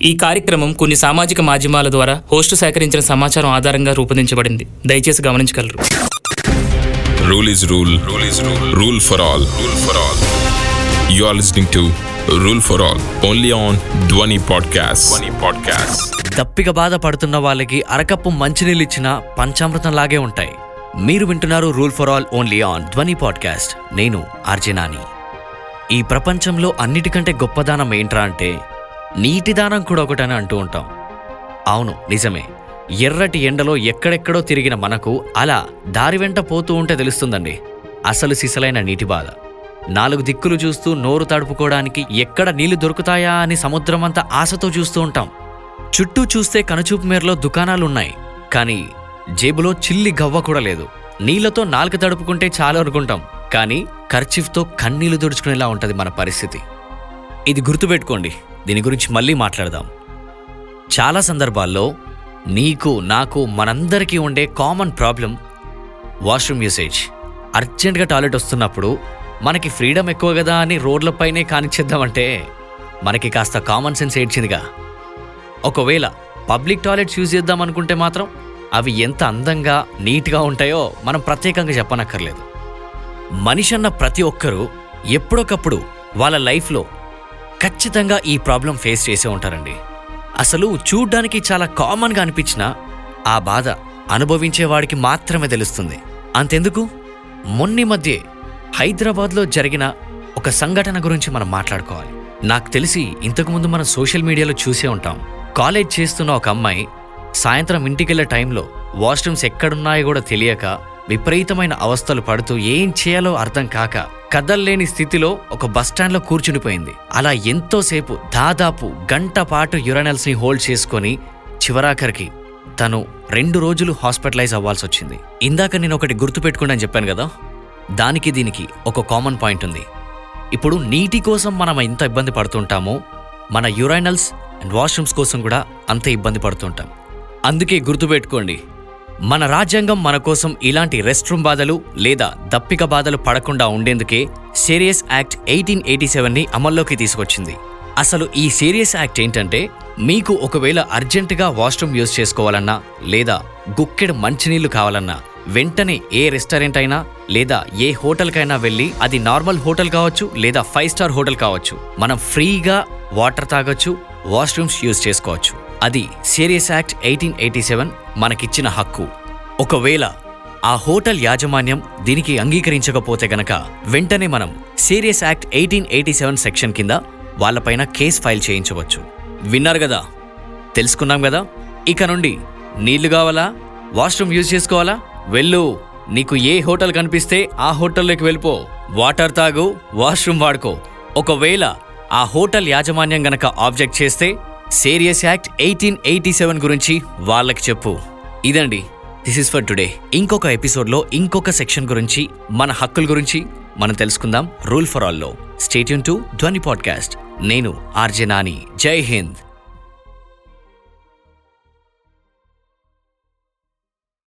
ఈ కార్యక్రమం కొన్ని సామాజిక మాధ్యమాల ద్వారా హోస్టు సేకరించిన సమాచారం ఆధారంగా రూపొందించబడింది దయచేసి గమనించగలరు Rule is rule. Rule is rule. Rule for all. Rule for all. You are listening to Rule for All only on Dwani Podcast. Dwani Podcast. దప్పిక బాధ పడుతున్న వాళ్ళకి అరకప్పు మంచినీళ్ళు ఇచ్చిన పంచామృతం లాగే ఉంటాయి మీరు వింటున్నారు rule for all only on Dhwani podcast నేను ఆర్జనాని ఈ ప్రపంచంలో అన్నిటికంటే గొప్ప దానం ఏంట్రా అంటే నీటి దానం కూడా ఒకటని అంటూ ఉంటాం. అవును నిజమే. ఎర్రటి ఎండలో ఎక్కడెక్కడో తిరిగిన మనకు అలా దారి వెంట పోతూ ఉంటే తెలుస్తుందండి. అసలు సిసలైన నీటి బాధ. నాలుగు దిక్కులు చూస్తూ నోరు తడుపుకోవడానికి ఎక్కడ నీళ్ళు దొరుకుతాయా అని సముద్రమంతా ఆశతో చూస్తూ ఉంటాం. చుట్టూ చూస్తే కనుచూపు మేరలో దుకాణాలున్నాయి. కానీ జేబులో చిల్లి గవ్వ కూడా లేదు. నీళ్ళతో నాలుక తడుపుకుంటే చాలు అనుకుంటాం. కానీ ఖర్చిఫ్తో కన్నీళ్ళు దుడుచుకునేలా ఉంటుంది మన పరిస్థితి. ఇది గుర్తుపెట్టుకోండి. దీని గురించి మళ్ళీ మాట్లాడదాం. చాలా సందర్భాల్లో నీకు నాకు మనందరికీ ఉండే కామన్ ప్రాబ్లం వాష్రూమ్ యూసేజ్. అర్జెంట్గా టాయిలెట్ వస్తున్నప్పుడు మనకి ఫ్రీడమ్ ఎక్కువ కదా అని రోడ్లపైనే కానిచ్చేద్దామంటే మనకి కాస్త కామన్ సెన్స్ ఏడ్చిందిగా. ఒకవేళ పబ్లిక్ టాయిలెట్స్ యూజ్ చేద్దాం అనుకుంటే మాత్రం అవి ఎంత అందంగా నీట్గా ఉంటాయో మనం ప్రత్యేకంగా చెప్పనక్కర్లేదు. మనిషి అన్న ప్రతి ఒక్కరూ ఎప్పుడొకప్పుడు వాళ్ళ లైఫ్లో ఖచ్చితంగా ఈ ప్రాబ్లం ఫేస్ చేసే ఉంటారండి. అసలు చూడ్డానికి చాలా కామన్గా అనిపించిన ఆ బాధ అనుభవించేవాడికి మాత్రమే తెలుస్తుంది. అంతెందుకు? మొన్ని మధ్య హైదరాబాద్లో జరిగిన ఒక సంఘటన గురించి మనం మాట్లాడుకోవాలి. నాకు తెలిసి ఇంతకుముందు మనం సోషల్ మీడియాలో చూసే ఉంటాం. కాలేజ్ చేస్తున్న ఒక అమ్మాయి సాయంత్రం ఇంటికెళ్ళే టైంలో వాష్రూమ్స్ ఎక్కడున్నాయో కూడా తెలియక విపరీతమైన అవస్థలు పడుతూ ఏం చేయాలో అర్థం కాక కదల్లేని స్థితిలో ఒక బస్టాండ్లో కూర్చునిపోయింది. అలా ఎంతోసేపు దాదాపు గంట పాటు యురనల్స్ని హోల్డ్ చేసుకొని చివరాఖరికి తను రెండు రోజులు హాస్పిటలైజ్ అవ్వాల్సి వచ్చింది ఇందాక నేను ఒకటి గుర్తుపెట్టుకోండి చెప్పాను కదా? దానికి దీనికి ఒక కామన్ పాయింట్ ఉంది. ఇప్పుడు నీటి కోసం మనం ఎంత ఇబ్బంది పడుతుంటామో మన యురైనల్స్ అండ్ వాష్రూమ్స్ కోసం కూడా అంతే ఇబ్బంది పడుతుంటాం. అందుకే గుర్తుపెట్టుకోండి మన రాజ్యాంగం మన కోసం ఇలాంటి రెస్ట్ రూమ్ బాధలు లేదా దప్పిక బాధలు పడకుండా ఉండేందుకే సీరియస్ యాక్ట్ ఎయిటీన్ ఎయిటీ సెవెన్ని అమల్లోకి తీసుకొచ్చింది. అసలు ఈ సీరియస్ యాక్ట్ ఏంటంటే మీకు ఒకవేళ అర్జెంటుగా వాష్రూమ్ యూజ్ చేసుకోవాలన్నా లేదా గుక్కెడు మంచినీళ్ళు కావాలన్నా వెంటనే ఏ రెస్టారెంట్ అయినా లేదా ఏ హోటల్కైనా వెళ్ళి అది నార్మల్ హోటల్ కావచ్చు లేదా ఫైవ్ స్టార్ హోటల్ కావచ్చు. మనం ఫ్రీగా వాటర్ తాగొచ్చు వాష్రూమ్స్ యూజ్ చేసుకోవచ్చు. అది serious act eighteen eighty seven మనకిచ్చిన హక్కు. ఒకవేళ ఆ హోటల్ యాజమాన్యం దీనికి అంగీకరించకపోతే గనక వెంటనే మనం serious act eighteen eighty seven section కింద వాళ్ళపైన కేస్ ఫైల్ చేయించవచ్చు. విన్నారు కదా తెలుసుకున్నాం కదా ఇక నుండి నీళ్ళు కావాలా? వాష్రూమ్ యూజ్ చేసుకోవాలా? వెళ్ళు. నీకు ఏ హోటల్ కనిపిస్తే ఆ హోటల్లోకి వెళ్ళిపో. వాటర్ తాగు వాష్రూమ్ వాడుకో. ఒకవేళ ఆ హోటల్ యాజమాన్యం గనక ఆబ్జెక్ట్ చేస్తే serious act eighteen eighty seven గురించి వాళ్ళకి చెప్పు. ఇదండి దిస్ ఇస్ ఫర్ టుడే ఇంకొక ఎపిసోడ్లో ఇంకొక సెక్షన్ గురించి మన హక్కుల గురించి మనం తెలుసుకుందాం. Rule for ఆల్లో stay tuned to Dhwani podcast నేను ఆర్జే నాని. జై హింద్.